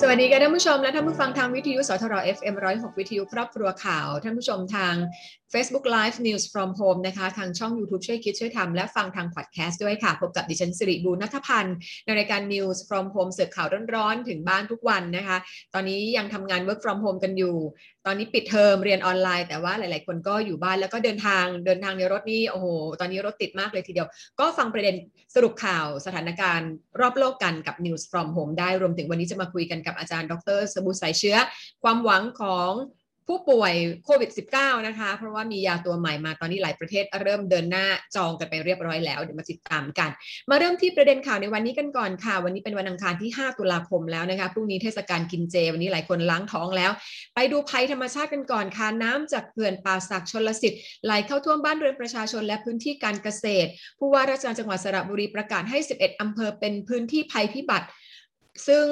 สวัสดีค่ะท่านผู้ชมและท่านผู้ฟังทางวิทยุสทร FM 106 วิทยุครอบครัวข่าว ท่านผู้ชมทาง Facebook Live News from Home นะคะทางช่อง YouTube ช่วยคิดช่วยทำและฟังทางพอดแคสต์ด้วยค่ะ พบกับดิฉันสิริบูรณนัทพันธ์ในรายการ News from Home เสิร์ฟข่าวร้อนๆ ถึงบ้านทุกวันนะคะ ตอนนี้ยังทำงาน Work from Home กันอยู่ ตอนนี้ปิดเทอมเรียนออนไลน์ แต่ว่าหลาย ๆ คนก็อยู่บ้านแล้วก็เดินทางเดินทางในรถนี่โอ้โหตอนนี้รถติดมากเลยทีเดียว ก็ฟังประเด็นสรุปข่าวสถานการณ์รอบโลกกันกับ News from Home ได้รวมถึงวันนี้จะมาคุยกันกับอาจารย์ ดรสบุสายเชื้อ ความหวังของผู้ป่วยโควิด -19 นะคะ เพราะว่ามียาตัวใหม่มาตอนนี้หลายประเทศเริ่มเดินหน้าจองกันไปเรียบร้อยแล้ว เดี๋ยวมาติดตามกัน มาเริ่มที่ประเด็นข่าวในวันนี้กันก่อนค่ะ วันนี้เป็นวันอังคารที่ 5 ตุลาคมแล้วนะคะ พรุ่งนี้เทศกาลกินเจ วันนี้หลายคนล้างท้องแล้ว ไปดูภัยธรรมชาติกันก่อนค่ะ น้ำจากเขื่อนป่าสักชนลสิทธิ์ไหลเข้าท่วมบ้านเรือนประชาชนและพื้นที่การเกษตร ผู้ว่าราชการจังหวัดสระบุรีประกาศให้ 11อำเภอเป็นพื้นที่ภัยพิบัติ ซึ่ง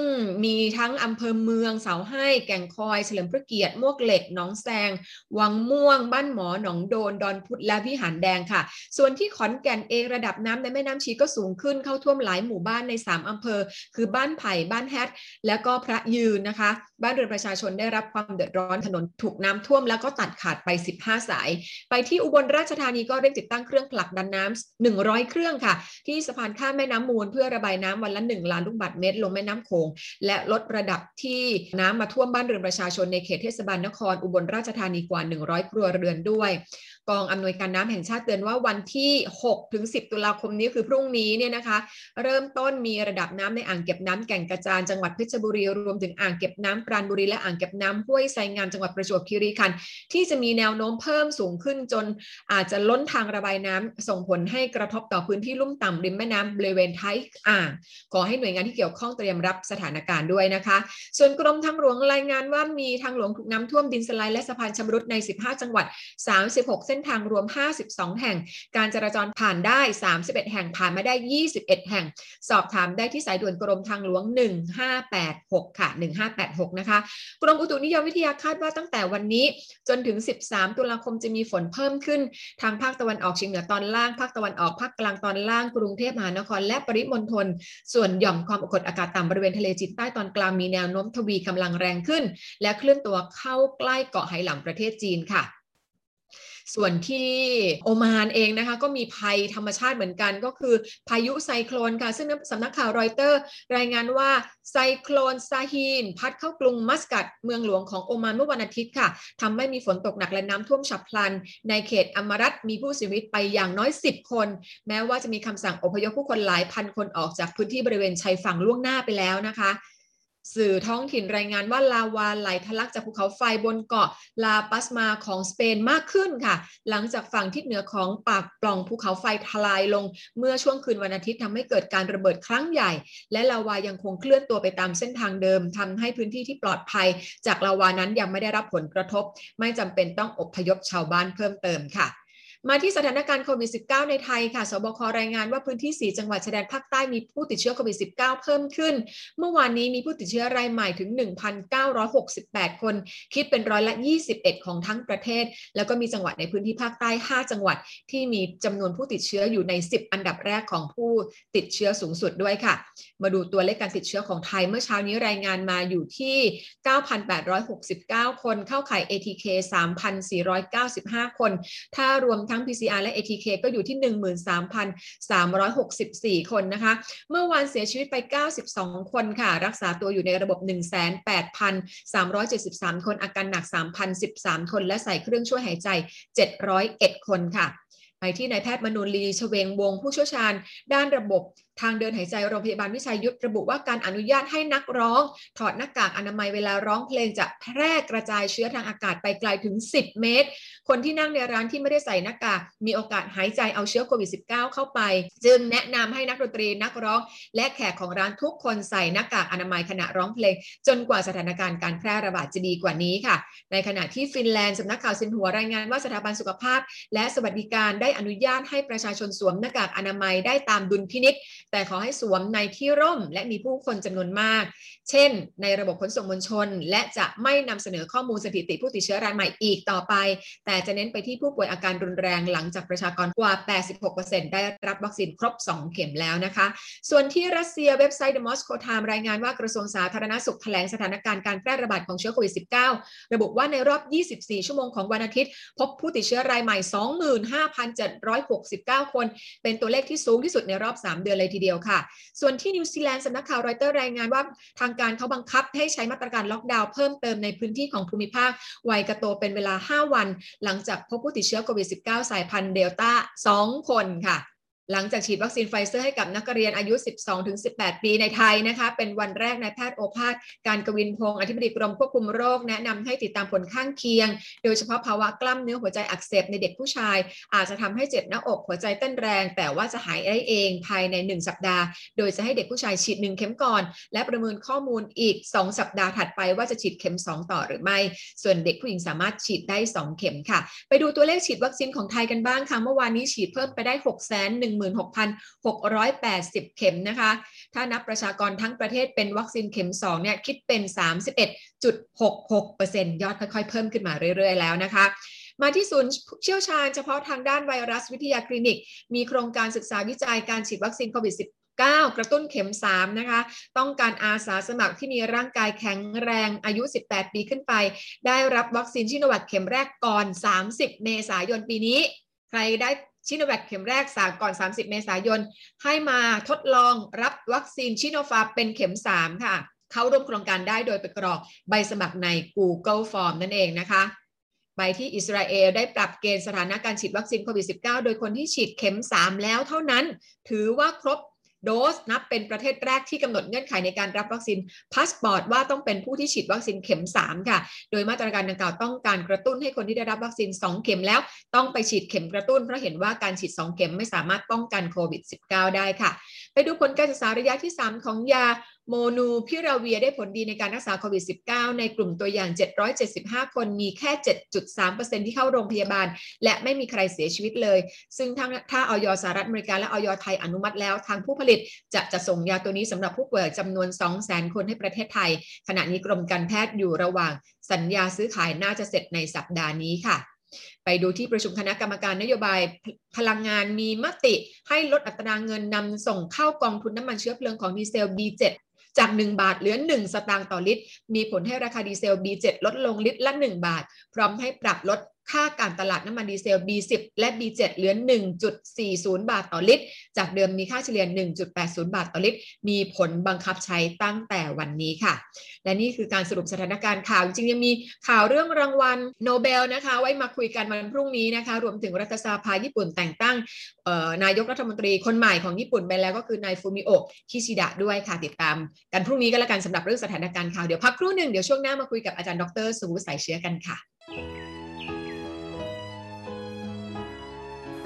มีทั้งอำเภอเมืองเสาให้ แก่งคอย เฉลิมพระเกียรติมวกเหล็กหนองแซง วังม่วง บ้านหมอหนองโดน ดอนพุธและวิหารแดงค่ะ ส่วนที่ขอนแก่นเองระดับน้ำในแม่น้ำชีก็สูงขึ้นเข้าท่วมหลายหมู่บ้านใน 3อำเภอ คือบ้านไผ่บ้านแฮดและก็พระยืนนะคะ บ้านเรือนประชาชนได้รับความเดือดร้อนถนนถูกน้ำท่วมแล้วก็ตัดขาดไป 15 สาย ไปที่อุบลราชธานีก็เร่งติดตั้งเครื่องผลักดันน้ำ100 เครื่องค่ะ ที่สะพานข้ามแม่น้ำมูลเพื่อระบายน้ำวันละ1ล้านลูกบาศก์เมตรลงแม่น้ำโขงและลดระดับที่น้ำมาท่วมบ้านเรือนประชาชนในเขตเทศบาลนครอุบลราชธานีกว่า 100 ครัวเรือนด้วย กองอำนวยการน้ำแห่งชาติเตือนว่าวันที่6ถึง10 ตุลาคมนี้คือพรุ่งนี้เนี่ยนะคะ เริ่มต้นมีระดับน้ำในอ่างเก็บน้ำแก่งกระจานจังหวัดเพชรบุรีรวมถึงอ่างเก็บน้ำปราณบุรีและอ่างเก็บน้ำห้วยไซงามจังหวัดประจวบคีรีขันธ์ที่จะมีแนวโน้มเพิ่มสูงขึ้นจนอาจจะล้นทางระบายน้ำส่งผลให้กระทบต่อพื้นที่ลุ่มต่ำริมแม่น้ำบริเวณท้ายอ่างขอให้หน่วยงานที่เกี่ยวข้องเตรียมรับสถานการณ์ด้วยนะคะ ส่วนกรมทางหลวงรายงานว่ามีทางหลวงถูกน้ำท่วมดินสไลด์และสะพานชำรุดใน 15 จังหวัด 36เส้นส้นทางรวม 52 แห่ง การจราจรผ่านได้ 31 แห่งผ่านมาได้ 21 แห่ง สอบถามได้ที่สายด่วนกรมทางหลวง 1586 ค่ะ 1586 นะคะ กรมอุตุนิยมวิทยาคาดว่าตั้งแต่วันนี้จนถึง 13 ตุลาคมจะมีฝนเพิ่มขึ้น ทางภาคตะวันออกเฉียงเหนือตอนล่าง ภาคตะวันออกภาคกลางตอนล่าง กรุงเทพมหานคร และปริมณฑล ส่วนหย่อมความกดอากาศต่ำบริเวณทะเลจีนใต้ตอนกลางมีแนวโน้มทวีกำลังแรงขึ้น และเคลื่อนตัวเข้าใกล้เกาะไหหลำประเทศจีนค่ะ ส่วนที่โอมานเองนะคะก็มีภัยธรรมชาติเหมือนกัน ก็คือพายุไซโคลนค่ะ ซึ่งสำนักข่าวรอยเตอร์ รายงานว่าไซโคลนซาฮีน พัดเข้ากรุงมัสกัดเมืองหลวงของโอมานเมื่อวันอาทิตย์ค่ะทำให้มีฝนตกหนักและน้ำท่วมฉับพลัน ในเขตอมรัตมีผู้เสียชีวิตไปอย่างน้อย 10 คน แม้ว่าจะมีคำสั่งอพยพผู้คนหลายพันคนออกจากพื้นที่บริเวณชายฝั่งล่วงหน้าไปแล้วนะคะ สื่อท้องถิ่นรายงานว่าลาวาไหลทะลักจากภูเขาไฟบนเกาะลาปัสมาของสเปนมากขึ้นค่ะ หลังจากฝั่งทิศเหนือของปากปล่องภูเขาไฟทลายลง เมื่อช่วงคืนวันอาทิตย์ทำให้เกิดการระเบิดครั้งใหญ่ และลาวายังคงเคลื่อนตัวไปตามเส้นทางเดิมทำให้พื้นที่ที่ปลอดภัย จากลาวานั้นยังไม่ได้รับผลกระทบ ไม่จำเป็นต้องอพยพชาวบ้านเพิ่มเติมค่ะ มาที่สถานการณ์โควิด -19 ในไทยค่ะ สบครายงานว่าพื้นที่ 4 จังหวัดชายแดนภาคใต้มีผู้ติดเชื้อโควิด -19 เพิ่มขึ้น เมื่อวานนี้มีผู้ติดเชื้อรายใหม่ถึง 1,968 คน คิดเป็นร้อยละ 21 ของทั้งประเทศ แล้วก็มีจังหวัดในพื้นที่ภาคใต้ 5 จังหวัด ที่มีจำนวนผู้ติดเชื้ออยู่ใน 10 อันดับแรกของผู้ติดเชื้อสูงสุดด้วยค่ะ มาดูตัวเลขการติดเชื้อของไทยเมื่อเช้านี้รายงานมาอยู่ที่ 9,869 คน เข้าข่าย ATK 3,495 คน ถ้ารวมทั้ง PCR และ ATK ก็อยู่ที่ 13,364 คนนะคะ เมื่อวานเสียชีวิตไป 92 คนค่ะ รักษาตัวอยู่ในระบบ 18,373 คนอาการหนัก 3,013 คนและใส่เครื่องช่วยหายใจ 701 คนค่ะไปที่นายแพทย์มนูลีชเวงวงผู้เชี่ยวชาญ ด้านระบบ ทางเดินหายใจโรงพยาบาลวิชัยยุทธระบุว่าการอนุญาตให้นักร้อง ถอดหน้ากากอนามัยเวลาร้องเพลงจะแพร่กระจายเชื้อทางอากาศไปไกลถึง 10 เมตร คนที่นั่งในร้านที่ไม่ได้ใส่หน้ากากมีโอกาสหายใจเอาเชื้อโควิด -19 เข้าไป จึงแนะนำให้นักดนตรีนักร้อง และแขกของร้านทุกคนใส่หน้ากากอนามัยขณะร้องเพลง จนกว่าสถานการณ์การแพร่ระบาดจะดีกว่านี้ค่ะ ในขณะที่ฟินแลนด์สำนักข่าวซินหัวรายงานว่าสถาบันสุขภาพ และสวัสดิการได้อนุญาตให้ประชาชนสวมหน้ากากอนามัยได้ตามดุลพินิษแต่ขอให้สวมในที่ร่มและมีผู้คนจำนวนมาก เช่น ในระบบขนส่งมวลชน และจะไม่นำเสนอข้อมูลสถิติผู้ติดเชื้อรายใหม่อีกต่อไป แต่จะเน้นไปที่ผู้ป่วยอาการรุนแรงหลังจากประชากรกว่า 86%ได้รับวัคซีนครบ 2 เข็มแล้วนะคะ ส่วนที่รัสเซียเว็บไซต์ The Moscow Times รายงานว่ากระทรวงสาธารณสุขแถลงสถานการณ์การแพร่ระบาดของเชื้อโควิด -19 ระบุว่าในรอบ 24 ชั่วโมงของวันอาทิตย์ พบผู้ติดเชื้อรายใหม่ 25,769 คน เป็นตัวเลขที่สูงที่สุดในรอบ 3 เดือนเลยทีเดียวค่ะ ส่วนที่นิวซีแลนด์สำนักข่าวรอยเตอร์รายงานว่าทางการเขาบังคับให้ใช้มาตรการล็อกดาวน์เพิ่มเติมในพื้นที่ของภูมิภาคไวกาโตเป็นเวลา 5 วัน หลังจากพบผู้ติดเชื้อโควิด -19 สายพันธุ์เดลต้า 2 คนค่ะ หลังจากฉีดวัคซีนไฟเซอร์ให้กับนักเรียนอายุ 12-18 ปีในไทยนะคะ เป็นวันแรกนายแพทย์โอภาส การย์กวินพงศ์อธิบดีกรมควบคุมโรค แนะนำให้ติดตามผลข้างเคียง โดยเฉพาะภาวะกล้ามเนื้อหัวใจอักเสบในเด็กผู้ชาย อาจจะทำให้เจ็บหน้าอกหัวใจเต้นแรง แต่ว่าจะหายได้เองภายใน 1 สัปดาห์ โดยจะให้เด็กผู้ชายฉีด 1 เข็มก่อน และประเมินข้อมูลอีก 2 สัปดาห์ถัดไปว่าจะฉีดเข็ม 2 ต่อหรือไม่ ส่วนเด็กผู้หญิงสามารถฉีดได้ 2 เข็มค่ะ ไปดูตัวเลขฉีดวัคซีนของไทยกันบ้างค่ะเมื่อวานนี้ฉีดเพิ่มไปได้6 1 6 16,680 เข็มนะคะ ถ้านับประชากรทั้งประเทศเป็นวัคซีนเข็ม2เนี่ยคิดเป็น 31.66%ยอดค่อยๆ เพิ่มขึ้นมาเรื่อยๆ แล้วนะคะมาที่ศูนย์เชี่ยวชาญเฉพาะทางด้านไวรัสวิทยาคลินิก มีโครงการศึกษาวิจัยการฉีดวัคซีนโควิด -19 กระตุ้นเข็ม 3 นะคะ ต้องการอาสาสมัครที่มีร่างกายแข็งแรงอายุ 18 ปีขึ้นไป ได้รับวัคซีนซิโนแวคเข็มแรกก่อน 30 เมษายนปีนี้ ใครได้ ซิโนแวคเข็มแรกสาก่อน 30 เมษายน ให้มาทดลองรับวัคซีนซิโนฟาร์มเป็นเข็ม 3 ค่ะ เข้าร่วมโครงการได้โดยไปกรอกใบสมัครใน Google Form นั่นเองนะคะไปที่อิสราเอลได้ปรับเกณฑ์สถานะการฉีดวัคซีนโควิด -19 โดยคนที่ฉีดเข็ม 3 แล้วเท่านั้น ถือว่าครบ โดสนับเป็นประเทศแรกที่กำหนดเงื่อนไขในการรับวัคซีนพาสปอร์ตว่าต้องเป็นผู้ที่ฉีดวัคซีนเข็ม 3 ค่ะ โดยมาตรการดังกล่าวต้องการกระตุ้นให้คนที่ได้รับวัคซีน 2 เข็มแล้ว ต้องไปฉีดเข็มกระตุ้นเพราะเห็นว่าการฉีด 2 เข็มไม่สามารถป้องกันโควิด -19 ได้ค่ะไปดูผลการศึกษาระยะที่ 3 ของยาโมลนูพิราเวียร์ได้ผลดีในการรักษาโควิด -19 ในกลุ่มตัวอย่าง 775 คนมีแค่ 7.3%ที่เข้าโรงพยาบาล และไม่มีใครเสียชีวิตเลย ซึ่งถ้าถ้าออยสหรัฐอเมริกาและออยไทยอนุมัติแล้ว ทางผู้ผลิตจะจะส่งยาตัวนี้สำหรับผู้ป่วยจำนวน 200,000 คนให้ประเทศไทย ขณะนี้กรมการแพทย์อยู่ระหว่างสัญญาซื้อขายน่าจะเสร็จในสัปดาห์นี้ค่ะ ไปดูที่ประชุมคณะกรรมการนโยบายพลังงานมีมติให้ลดอัตราเงินนำส่งเข้ากองทุนน้ำมันเชื้อเพลิงของดีเซล B7 จาก 1 บาทเหลือ 1 สตางค์ต่อลิตร มีผลให้ราคาดีเซล B7 ลดลงลิตรละ 1 บาท พร้อมให้ปรับลด ค่าการตลาดน้ำมันดีเซล B10 และ B7 เหลือ 1.40 บาทต่อลิตร จากเดิมมีค่าเฉลี่ย 1.80 บาทต่อลิตร มีผลบังคับใช้ตั้งแต่วันนี้ค่ะ และนี่คือการสรุปสถานการณ์ข่าวจริงๆยังมีข่าวเรื่องรางวัลโนเบลนะคะ ไว้มาคุยกันวันพรุ่งนี้นะคะ รวมถึงรัฐสภาญี่ปุ่นแต่งตั้งนายกรัฐมนตรีคนใหม่ของญี่ปุ่นไปแล้วก็คือนายฟูมิโอะคิชิดะด้วยค่ะติดตาม กันพรุ่งนี้ก็แล้วกันสำหรับเรื่องสถานการณ์ข่าวเดี๋ยวพักครู่หนึ่งเดี๋ยวช่วงหน้ามาคุยกับอาจารย์ดรสุวุฒิสายเชื้อกันค่ะ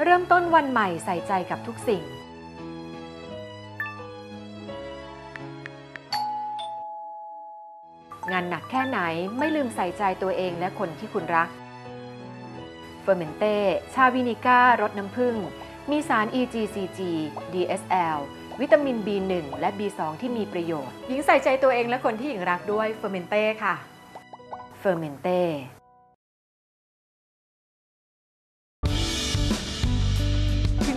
เริ่มต้นวันใหม่ใส่ใจกับทุกสิ่ง งานหนักแค่ไหนไม่ลืมใส่ใจตัวเองและคนที่คุณรักเฟอร์เมนเต้ ชาวินิก้ารสน้ำผึ้งมีสาร EGCG DSL วิตามิน B1 และ B2 ที่มีประโยชน์ หญิงใส่ใจตัวเองและคนที่หญิงรักด้วยเฟอร์เมนเต้ค่ะเฟอร์เมนเต้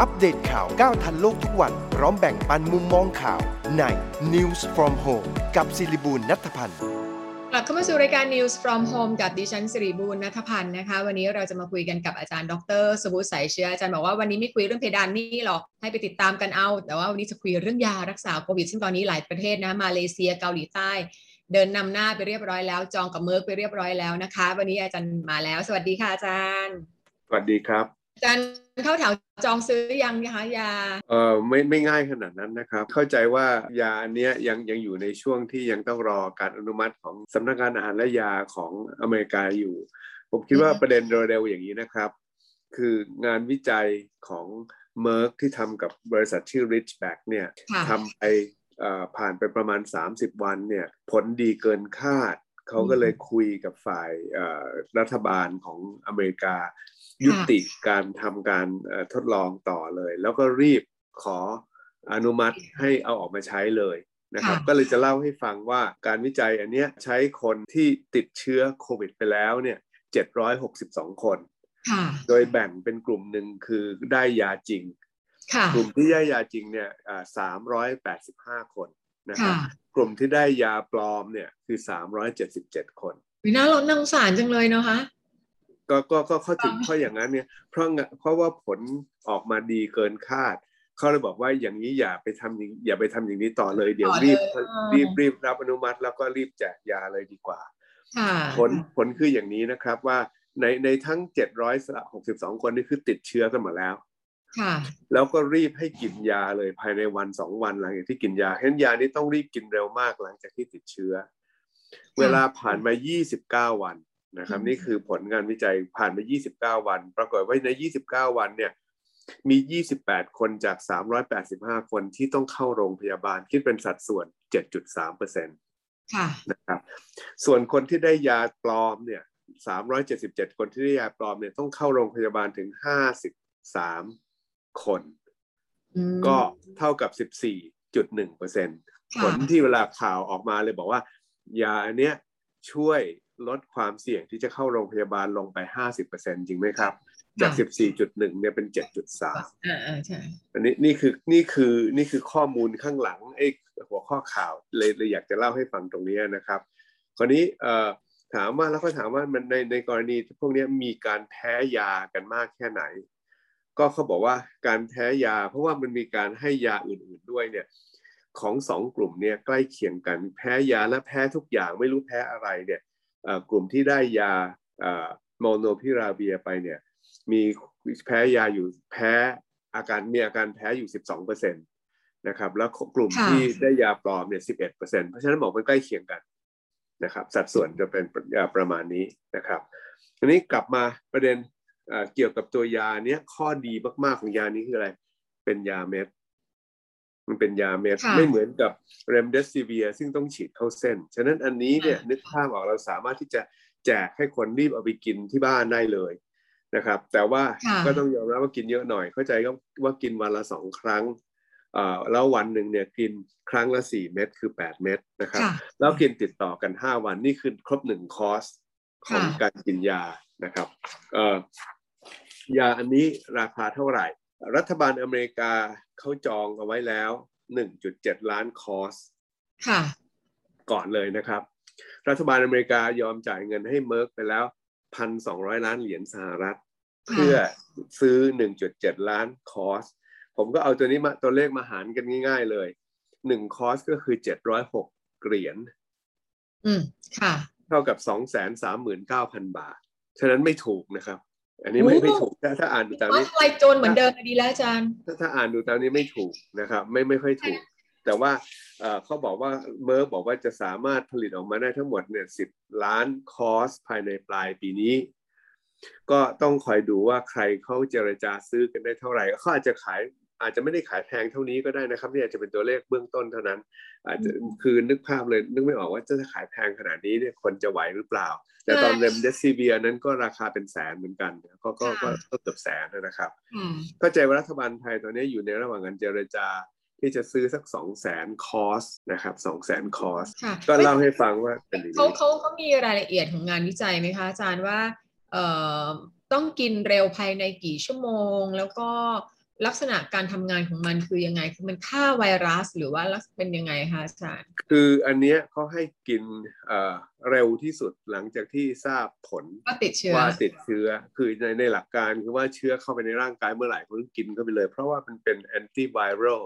อัปเดตข่าวก้าวทันโลกทุกวัน พร้อมแบ่งปันมุมมองข่าวใน News from Home กับศิริบูลนัทพันธ์กลับเข้ามาสู่รายการ News from Home กับดิฉันสิริบูรณ์นัทพันธ์นะคะ วันนี้เราจะมาคุยกันกับอาจารย์ดรสบุตรสายเชื้ออาจารย์บอกว่าวันนี้ไม่คุยเรื่องเพดานนี่หรอกให้ไปติดตามกันเอา แต่ว่าวันนี้จะคุยเรื่องยารักษาโควิด ซึ่งตอนนี้หลายประเทศนะมาเลเซียเกาหลีใต้ เดินนำหน้าไปเรียบร้อยแล้ว จองกับเมิร์กไปเรียบร้อยแล้วนะคะ วันนี้อาจารย์มาแล้ว สวัสดีค่ะอาจารย์ สวัสดีครับ อาจารย์เข้าแถวจองซื้อยังนะคะยาเออไม่ไม่ง่ายขนาดนั้นนะครับ เข้าใจว่ายาอันเนี้ยยังยังอยู่ในช่วงที่ยังต้องรอการอนุมัติของสำนักงานอาหารและยาของอเมริกาอยู่ ผมคิดว่าอืมประเด็นเร็วๆอย่างนี้นะครับ คืองานวิจัยของเม r ร์กที่ทำกับบริษัทชื่อ Richback เนี่ยค่ะทำไปเอ่อผ่านไปประมาณ 30 วันเนี่ยผลดีเกินคาดเขาก็เลยคุยกับฝ่ายเอ่อรัฐบาลของอเมริกา ยุติการทำการเอ่อทดลองต่อเลย แล้วก็รีบขออนุมัติให้เอาออกมาใช้เลยนะครับค่ะก็เลยจะเล่าให้ฟังว่าการวิจัยอันเนี้ยใช้คนที่ติดเชื้อโควิดไปแล้วเนี่ย762 คนค่ะโดยแบ่งเป็นกลุ่มหนึ่งคือได้ยาจริงค่ะกลุ่มที่ได้ยาจริงเนี่ยสามร้อยแปดสิบห้าคนนะครับค่ะกลุ่มที่ได้ยาปลอมเนี่ยคือสามร้อยเจ็ดสิบเจ็ดคนวิน่าลดนังสารจังเลยเนาะคะ ก็ก็ก็เขาถึงอ๋อเพราะอย่างนั้นเนี่ยเพราะงะเพราะว่าผลออกมาดีเกินคาดเขาเลยบอกว่าอย่างนี้อย่าไปทำอย่างอย่าไปทำอย่างนี้ต่อเลย เดี๋ยวรีบรีบรีบรับอนุมัติ แล้วก็รีบแจกยาเลยดีกว่าค่ะผลผลคืออย่างนี้นะครับว่าในในทั้ง762คนนี่คือติดเชื้อกันหมดแล้วค่ะแล้วก็รีบให้กินยาเลยภายในวันสองวันหลังจากที่กินยาเห็นยานี้ต้องรีบกินเร็วมากหลังจากที่ติดเชื้อ เวลาผ่านมา 29 วัน นะครับอืมนี่คือผลงานวิจัยผ่านมา 29 วัน ปรากฏว่าใน 29 วันเนี่ยมี 28 คนจาก 385 คนที่ต้องเข้าโรงพยาบาล คิดเป็นสัดส่วน 7.3เปอร์เซ็นต์ค่ะนะครับ ส่วนคนที่ได้ยาปลอมเนี่ย 377 คนที่ได้ยาปลอมเนี่ยต้องเข้าโรงพยาบาลถึง 53 คนอืมก็เท่ากับ 14.1เปอร์เซ็นต์ผค่ะลที่เวลาข่าวออกมาเลยบอกว่า ยาอันเนี้ยช่วย ลดความเสี่ยงที่จะเข้าโรงพยาบาลลงไป 50เปอร์เซ็นต์จริงไหมครับ จาก 14.1 เนี่ยเป็น 7.3อ่าอ่าใช่อันนี้นี่คือนี่คือนี่คือข้อมูลข้างหลังไอ้หัวข้อข่าวเลยเลยอยากจะเล่าให้ฟังตรงนี้นะครับ คราวนี้เอ่อถามว่าแล้วก็ถามว่ามันในในกรณีพวกนี้มีการแพ้ยากันมากแค่ไหน ก็เขาบอกว่าการแพ้ยา เพราะว่ามันมีการให้ยาอื่นๆด้วยเนี่ยของสองกลุ่มเนี่ยใกล้เคียงกันแพ้ยาและแพ้ทุกอย่างไม่รู้แพ้อะไรเนี่ยเอ่อ กลุ่มที่ได้ยาโมโนพิราเวียไปเนี่ยมีแพ้ยาอยู่แพ้อาการมีอาการแพ้อยู่ 12เปอร์เซ็นต์นะครับแล้วกลุ่มที่ได้ยาปลอมเนี่ย 11เปอร์เซ็นต์เพราะฉะนั้นบอกมันใกล้เคียงกันนะครับ สัดส่วนจะเป็นประมาณนี้นะครับทีนี้กลับมาประเด็นเอ่อเกี่ยวกับตัวยาเนี้ยข้อดีมากๆของยานี้คืออะไร เป็นยาเม็ด มันเป็นยาเม็ดค่ะไม่เหมือนกับเรมเดซิเวียซึ่งต้องฉีดเข้าเส้น ฉะนั้นอันนี้เนี่ยค่ะนึกภาพออกเราสามารถที่จะแจกให้คนรีบเอาไปกินที่บ้านได้เลยนะครับ แต่ว่าค่ะก็ต้องยอมรับว่ากินเยอะหน่อย เข้าใจก็ว่ากินวันละสองครั้งเอ่อแล้ววันหนึ่งเนี่ยกินครั้งละสี่เม็ดคือแปดเม็ดนะครับค่ะแล้วกินติดต่อกัน5วันนี่คือครบหนึ่งคอร์สของค่ะการกินยานะครับเอ่อยาอันนี้ราคาเท่าไหร่ รัฐบาลอเมริกา เขาจองเอาไว้แล้ว 1.7 ล้านคอร์สค่ะ ก่อนเลยนะครับ รัฐบาลอเมริกายอมจ่ายเงินให้เมอร์กไปแล้ว 1,200 ล้านเหรียญสหรัฐ เพื่อซื้อ 1.7 ล้านคอร์ส ผมก็เอาตัวนี้มาตัวเลขมาหารกันง่าย ๆเลย1คอร์สก็คือ 706เหรียญ อืม ค่ะ เท่ากับ 239,000 บาท ฉะนั้นไม่ถูกนะครับ อันนี้ไม่โอ้ไม่ถูกถ้าถ้าอ่านดูตามว่านี้ทลายโจรเหมือนเดิมดีแล้วอาจารย์ ถ้าถ้าอ่านดูตามนี้ไม่ถูกนะครับ ไม่ไม่ค่อยถูก แต่ว่าเอ่อเขาบอกว่าเมอร์บอกว่าจะสามารถผลิตออกมาได้ทั้งหมดเนี่ยสิบล้านคอร์สภายในปลายปีนี้ ก็ต้องคอยดูว่าใครเขาเจรจาซื้อกันได้เท่าไหร่เขาอาจจะขาย อาจจะไม่ได้ขายแพงเท่านี้ก็ได้นะครับนี่อาจจะเป็นตัวเลขเบื้องต้นเท่านั้น อาจจะคือนึกภาพเลยนึกไม่ออกว่าจะขายแพงขนาดนี้เนี่ยคนจะไหวหรือเปล่า แต่ตอนใช่เรมเดซิเวียนั้นก็ราคาเป็นแสนเหมือนกัน ก็ก็ก็ค่ะก็เกือบแสนนะครับอืมเข้าใจว่ารัฐบาลไทยตอนนี้อยู่ในระหว่างการเจรจาที่จะซื้อสักสองแสนคอร์สนะครับสองแสนคอร์สค่ะก็เล่าให้ฟังว่าเป็นอย่างเขานี้เขาเขามีรายละเอียดของงานวิจัยไหมคะอาจารย์ว่าเอ่อต้องกินเร็วภายในกี่ชั่วโมง แล้วก็ ลักษณะการทำงานของมันคือยังไง คือมันฆ่าไวรัสหรือว่าเป็นยังไงคะอาจารย์คืออันเนี้ยเขาให้กินเร็วที่สุดหลังจากที่ทราบผลว่าติดเชื้อว่าติดเชื้อคือในในหลักการคือว่าเชื้อเข้าไปในร่างกายเมื่อไหร่คุณกินเข้าไปเลย เพราะว่ามันเป็นแอนตี้ไวรัล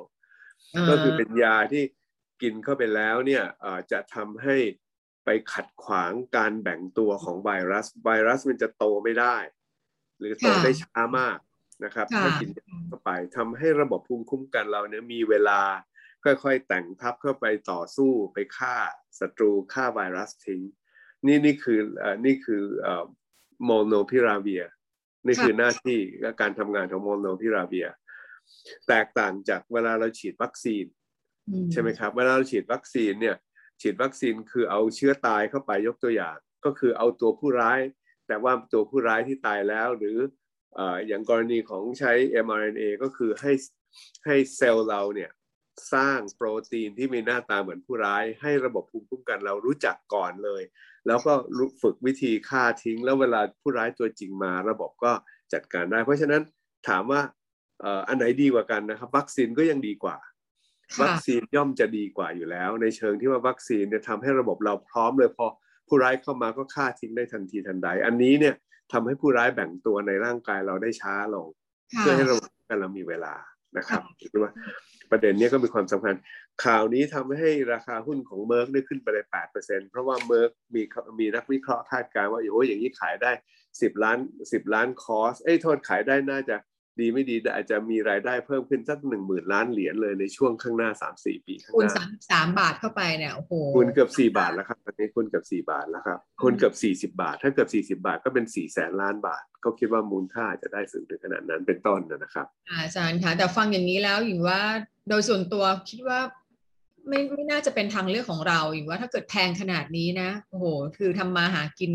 ก็คือเป็นยาที่กินเข้าไปแล้วเนี่ยจะทำให้ไปขัดขวางการแบ่งตัวของไวรัส ไวรัสมันจะโตไม่ได้ หรือโตได้ช้ามาก นะครับถ้ากินเข้าไปทำให้ระบบภูมิคุ้มกันเราเนี่ยมีเวลาค่อยๆ แต่งทับเข้าไปต่อสู้ไปฆ่าศัตรูฆ่าไวรัสทิ้ง นี่นี่คืออนี่คือโมโนพิราเวีย นี่คือหน้าที่การทำงานของโมโนพิราเวีย แตกต่างจากเวลาเราฉีดวัคซีน ใช่ไหมครับ เวลาเราฉีดวัคซีนเนี่ย ฉีดวัคซีนคือเอาเชื้อตายเข้าไปยกตัวอย่าง ก็คือเอาตัวผู้ร้าย แต่ว่าตัวผู้ร้ายที่ตายแล้วหรือ อย่างกรณีของใช้ mRNA ก็คือให้ให้เซลล์เราเนี่ยสร้างโปรตีนที่มีหน้าตาเหมือนผู้ร้าย ให้ระบบภูมิคุ้มกันเรารู้จักก่อนเลย แล้วก็ฝึกวิธีฆ่าทิ้ง แล้วเวลาผู้ร้ายตัวจริงมา ระบบก็จัดการได้ เพราะฉะนั้นถามว่าอันไหนดีกว่ากันนะครับ วัคซีนก็ยังดีกว่า วัคซีนย่อมจะดีกว่าอยู่แล้ว ในเชิงที่ว่าวัคซีนเนี่ยทำให้ระบบเราพร้อมเลยพอผู้ร้ายเข้ามาก็ฆ่าทิ้งได้ทันทีทันใด อันนี้เนี่ย ทำให้ผู้ร้ายแบ่งตัวในร่างกายเราได้ช้าลง เพื่อให้เรากันเรามีเวลานะครับคิดว่าประเด็นนี้ก็มีความสำคัญ ข่าวนี้ทำให้ราคาหุ้นของเมอร์กได้ขึ้นไปเลยแปดเปอร์เซ็นเพราะว่าเมอร์กมีมีนักวิเคราะห์คาดการณ์ว่าโอ้ยอย่างนี้ขายได้สิบล้านสิบล้านคอสเอ้ยโทษขายได้น่าจะ ดีไม่ดีอาจจะมีรายได้เพิ่มขึ้นสักหนึ่งหมื่นล้านเหรียญเลยในช่วงข้างหน้าสามสี่ปีข้างหน้าคูณสามสามบาทเข้าไปเนี่ยโอ้โหคูณเกือบสี่บาทแล้วครับตอนนี้คูณเกือบสี่บาทแล้วครับคูณเกือบสี่สิบาท ถ้าเกือบสี่สิบาทก็เป็นสี่แสนล้านบาทเขาคิดว่ามูลค่าจะได้สูงถึงขนาดนั้นเป็นต้นนะครับอาจารย์คะแต่ฟังอย่างนี้แล้วหญิงว่าโดยส่วนตัวคิดว่า ไม่ไม่น่าจะเป็นทางเลือกของเราอีกว่าถ้าเกิดแพงขนาดนี้นะโอ้โหคือทำมาหากิน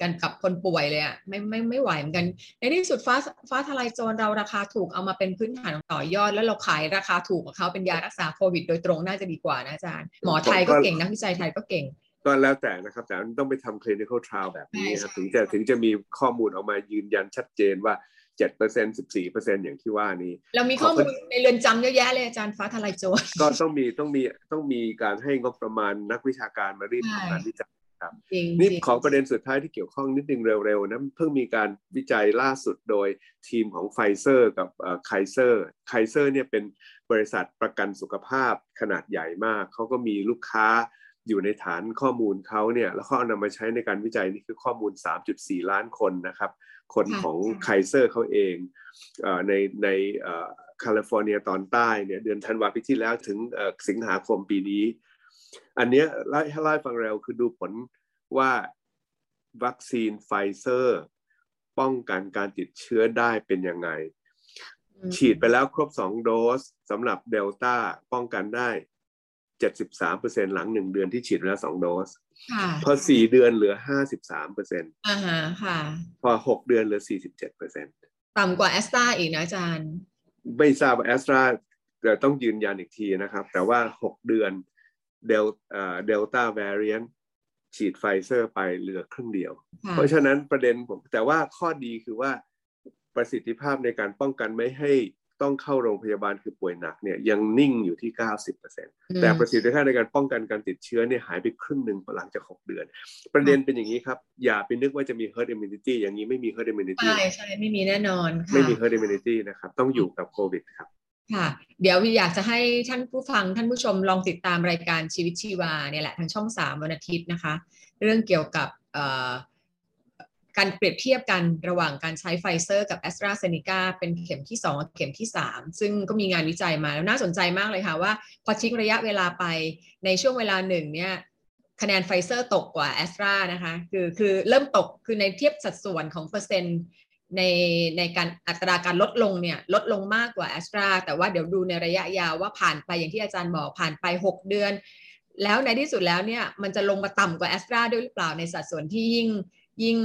กันกับคนป่วยเลยอะไม่ไม่ไม่ไหวเหมือนกัน ในที่สุดฟ้าฟ้าทลายโจรเราราคาถูกเอามาเป็นพื้นฐานต่อยอด แล้วเราขายราคาถูกกับเขาเป็นยารักษาโควิด โดยตรงน่าจะดีกว่านะอาจารย์ หมอไทยก็เก่งนักวิจัยไทยก็เก่งก็แล้วแต่นะครับแต่ต้องไปทำ clinical trial แบบนี้ครับถึงจะถึงจะมีข้อมูลออกมายืนยันชัดเจนว่า เจ็ดเปอร์เซ็นสิบสี่เปอร์เซ็นอย่างที่ว่านี้ เรามีข้อมูลในเรือนจำเยอะแยะเลยอาจารย์ฟ้าทลายโจรก็ต้องมีต้องมีต้องมีการให้งบประมาณนักวิชาการมารีบทำงานวิจัยครับนี่ขอประเด็นสุดท้ายที่เกี่ยวข้องนิดนึงเร็วๆนะเพิ่งมีการวิจัยล่าสุดโดยทีมของไฟเซอร์กับไคเซอร์ไคเซอร์เนี่ยเป็นบริษัทประกันสุขภาพขนาดใหญ่มาก เขาก็มีลูกค้า อยู่ในฐานข้อมูลเขาเนี่ยแล้วเขาเอานำมาใช้ในการวิจัยนี่คือข้อมูล 3.4 ล้านคนนะครับ คนของไคเซอร์เขาเองในในแคลิฟอร์เนียตอนใต้เนี่ยเดือนธันวาคมปีที่แล้วถึงสิงหาคมปีนี้ อันนี้ไล่ให้ไล่ฟังเร็วคือดูผลว่าวัคซีนไฟเซอร์ ป้องกันการติดเชื้อได้เป็นยังไง ฉีดไปแล้วครบสองโดสสำหรับเดลต้าป้องกันได้ เจ็ดสิบสามเปอร์เซ็นหลังหนึ่งเดือนที่ฉีดแล้วสองโดส พอสี่เดือนเหลือห้าสิบสามเปอร์เซ็นต์อ่าฮะค่ะ พอหกเดือนเหลือสี่สิบเจ็ดเปอร์เซ็นต์ต่ำกว่าแอสตราอีกนะอาจารย์ ไม่ทราบแอสตราแต่ต้องยืนยันอีกทีนะครับ แต่ว่าหกเดือนเดลเดลต้า variant ฉีดไฟเซอร์ไปเหลือครึ่งเดียว เพราะฉะนั้นประเด็นผมแต่ว่าข้อดีคือว่าประสิทธิภาพในการป้องกันไม่ให้ ต้องเข้าโรงพยาบาลคือป่วยหนักเนี่ยยังนิ่งอยู่ที่ 90%แต่ประสิทธิภาพในการป้องกันการติดเชื้อเนี่ยหายไปครึ่งหนึ่งหลังจาก 6 เดือน ประเด็นเป็นอย่างนี้ครับ อย่าไปนึกว่าจะมี herd immunity อย่างนี้ไม่มี herd immunity ใช่ใช่ไม่มีแน่นอนค่ะไม่มี herd immunity นะครับต้องอยู่กับโควิดครับค่ะเดี๋ยวอยากจะให้ท่านผู้ฟังท่านผู้ชมลองติดตามรายการชีวิตชีวาเนี่ยแหละทางช่อง 3 วันอาทิตย์นะคะ เรื่องเกี่ยวกับ การเปรียบเทียบกันระหว่างการใช้ไฟเซอร์กับแอสตราเซเนกาเป็นเข็มที่ 2 เข็มที่ 3 ซึ่งก็มีงานวิจัยมาแล้วน่าสนใจมากเลยค่ะว่า พอทิ้งระยะเวลาไปในช่วงเวลาหนึ่งเนี่ยคะแนนไฟเซอร์ตกกว่าแอสตรานะคะคือคือเริ่มตกคือในเทียบสัดส่วนของเปอร์เซ็นต์ในในการอัตราการลดลงเนี่ยลดลงมากกว่าแอสตราแต่ว่าเดี๋ยวดูในระยะยาวว่าผ่านไปอย่างที่อาจารย์บอกผ่านไป 6 เดือน แล้วในที่สุดแล้วเนี่ยมันจะลงมาต่ำกว่าแอสตราด้วยหรือเปล่าในสัดส่วนที่ยิ่ง ยิ่ง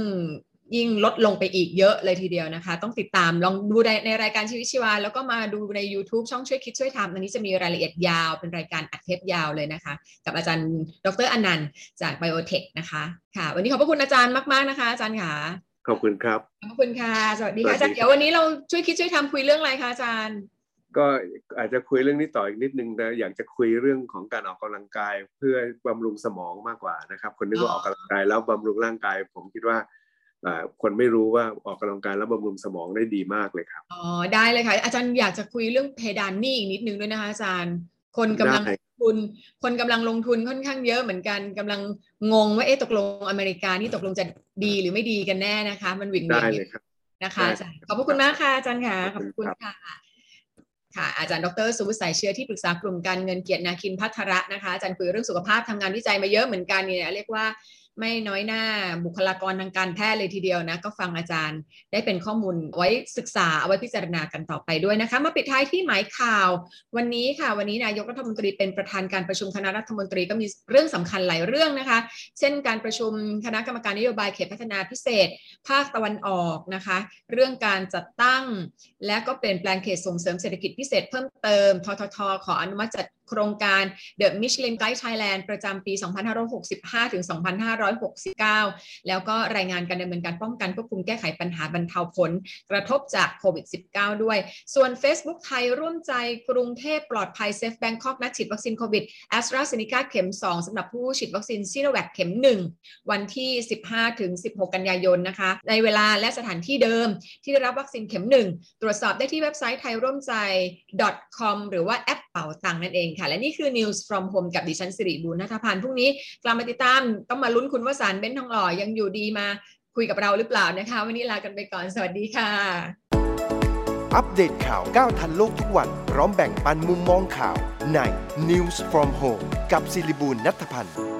ยิ่งลดลงไปอีกเยอะเลยทีเดียวนะคะ ต้องติดตามลองดูในในรายการชีวิตชีวา แล้วก็มาดูใน YouTube ช่องช่วยคิดช่วยทำอันนี้จะมีรายละเอียดยาวเป็นรายการอัดเทปยาวเลยนะคะ กับอาจารย์ดรอนันต์จากไบโอเทคนะคะค่ะ วันนี้ขอบพระคุณอาจารย์มากๆนะคะ อาจารย์ค่ะขอบคุณครับขอบคุณค่ะ สวัสดีค่ะอาจารย์เดี๋ยววันนี้เราช่วยคิดช่วยทำคุยเรื่องอะไรคะอาจารย์ ก็อาจจะคุยเรื่องนี้ต่ออีกนิดนึงนะอยากจะคุยเรื่องของการออกกำลังกาย เพื่อบำรุงสมองมากกว่านะครับ คนนึกว่าออกกำลังกายแล้วบำรุงร่างกาย ผมคิดว่าคนไม่รู้ว่าออกกำลังกายแล้วบำรุงสมองได้ดีมากเลยครับอ๋อได้เลยค่ะอาจารย์อยากจะคุยเรื่องเพดานหนี้อีกนิดนึงด้วยนะคะอาจารย์ คนกำลังทุนคนกำลังลงทุนค่อนข้างเยอะเหมือนกันกำลังงงว่าเอ๊ะตกลงอเมริกานี่ตกลงจะดีหรือไม่ดีกันแน่นะคะ มันวิ่งได้เลยครับนะคะอาจารย์ขอบพระคุณมากค่ะอาจารย์ค่ะขอบคุณค่ะ ค่ะอาจารย์ดรสุวิสัยเชื้อที่ปรึกษากลุ่มการเงินเกียรตินาคินพัทระนะคะอาจารย์คุยเรื่องสุขภาพทำงานวิจัยมาเยอะเหมือนกันเนี่ยเรียกว่า ไม่น้อยหน้าบุคลากรทางการแพทย์เลยทีเดียวนะ ก็ฟังอาจารย์ได้เป็นข้อมูลไว้ศึกษาเอาไว้พิจารณากันต่อไปด้วยนะคะ มาปิดท้ายที่หมายข่าว วันนี้ค่ะ วันนี้นายกรัฐมนตรีเป็นประธานการประชุมคณะรัฐมนตรีก็มีเรื่องสำคัญหลายเรื่องนะคะ เช่น การประชุมคณะกรรมการนโยบายเขตพัฒนาพิเศษ ภาคตะวันออกนะคะ เรื่องการจัดตั้ง และก็เปลี่ยนแปลงเขตส่งเสริมเศรษฐกิจพิเศษเพิ่มเติมทททขออนุมัติจัด โครงการ The Michelin Guide Thailand ประจำปี 2565 ถึง 2569 แล้วก็รายงานการดำเนินการป้องกันควบคุมแก้ไขปัญหาบรรเทาผล กระทบจากโควิด -19 ด้วย ส่วน Facebook ไทยร่วมใจกรุงเทพปลอดภัย Safe Bangkok นัดฉีดวัคซีนโควิดแอสตราเซเนกาเข็ม 2สำหรับผู้ฉีดวัคซีนซีโนแวคเข็ม 1 วันที่ 15 ถึง 16 กันยายนนะคะ ในเวลาและสถานที่เดิมที่ได้รับวัคซีนเข็ม 1 ตรวจสอบได้ที่เว็บไซต์ไทยร่วมใจ .com หรือว่าแอปเป่าตังนั่นเองค่ะ และนี่คือ News from Home กับดิฉันสิริบุญนัทพันธ์พรุ่งนี้กลับมาติดตามต้องมาลุ้นคุณวสารเบ้นทองหล่อยังอยู่ดีมาคุยกับเราหรือเปล่านะคะ วันนี้ลากันไปก่อนสวัสดีค่ะ อัปเดตข่าวก้าวทันโลกทุกวัน พร้อมแบ่งปันมุมมองข่าวใน News from Home กับสิริบุญนัทพันธ์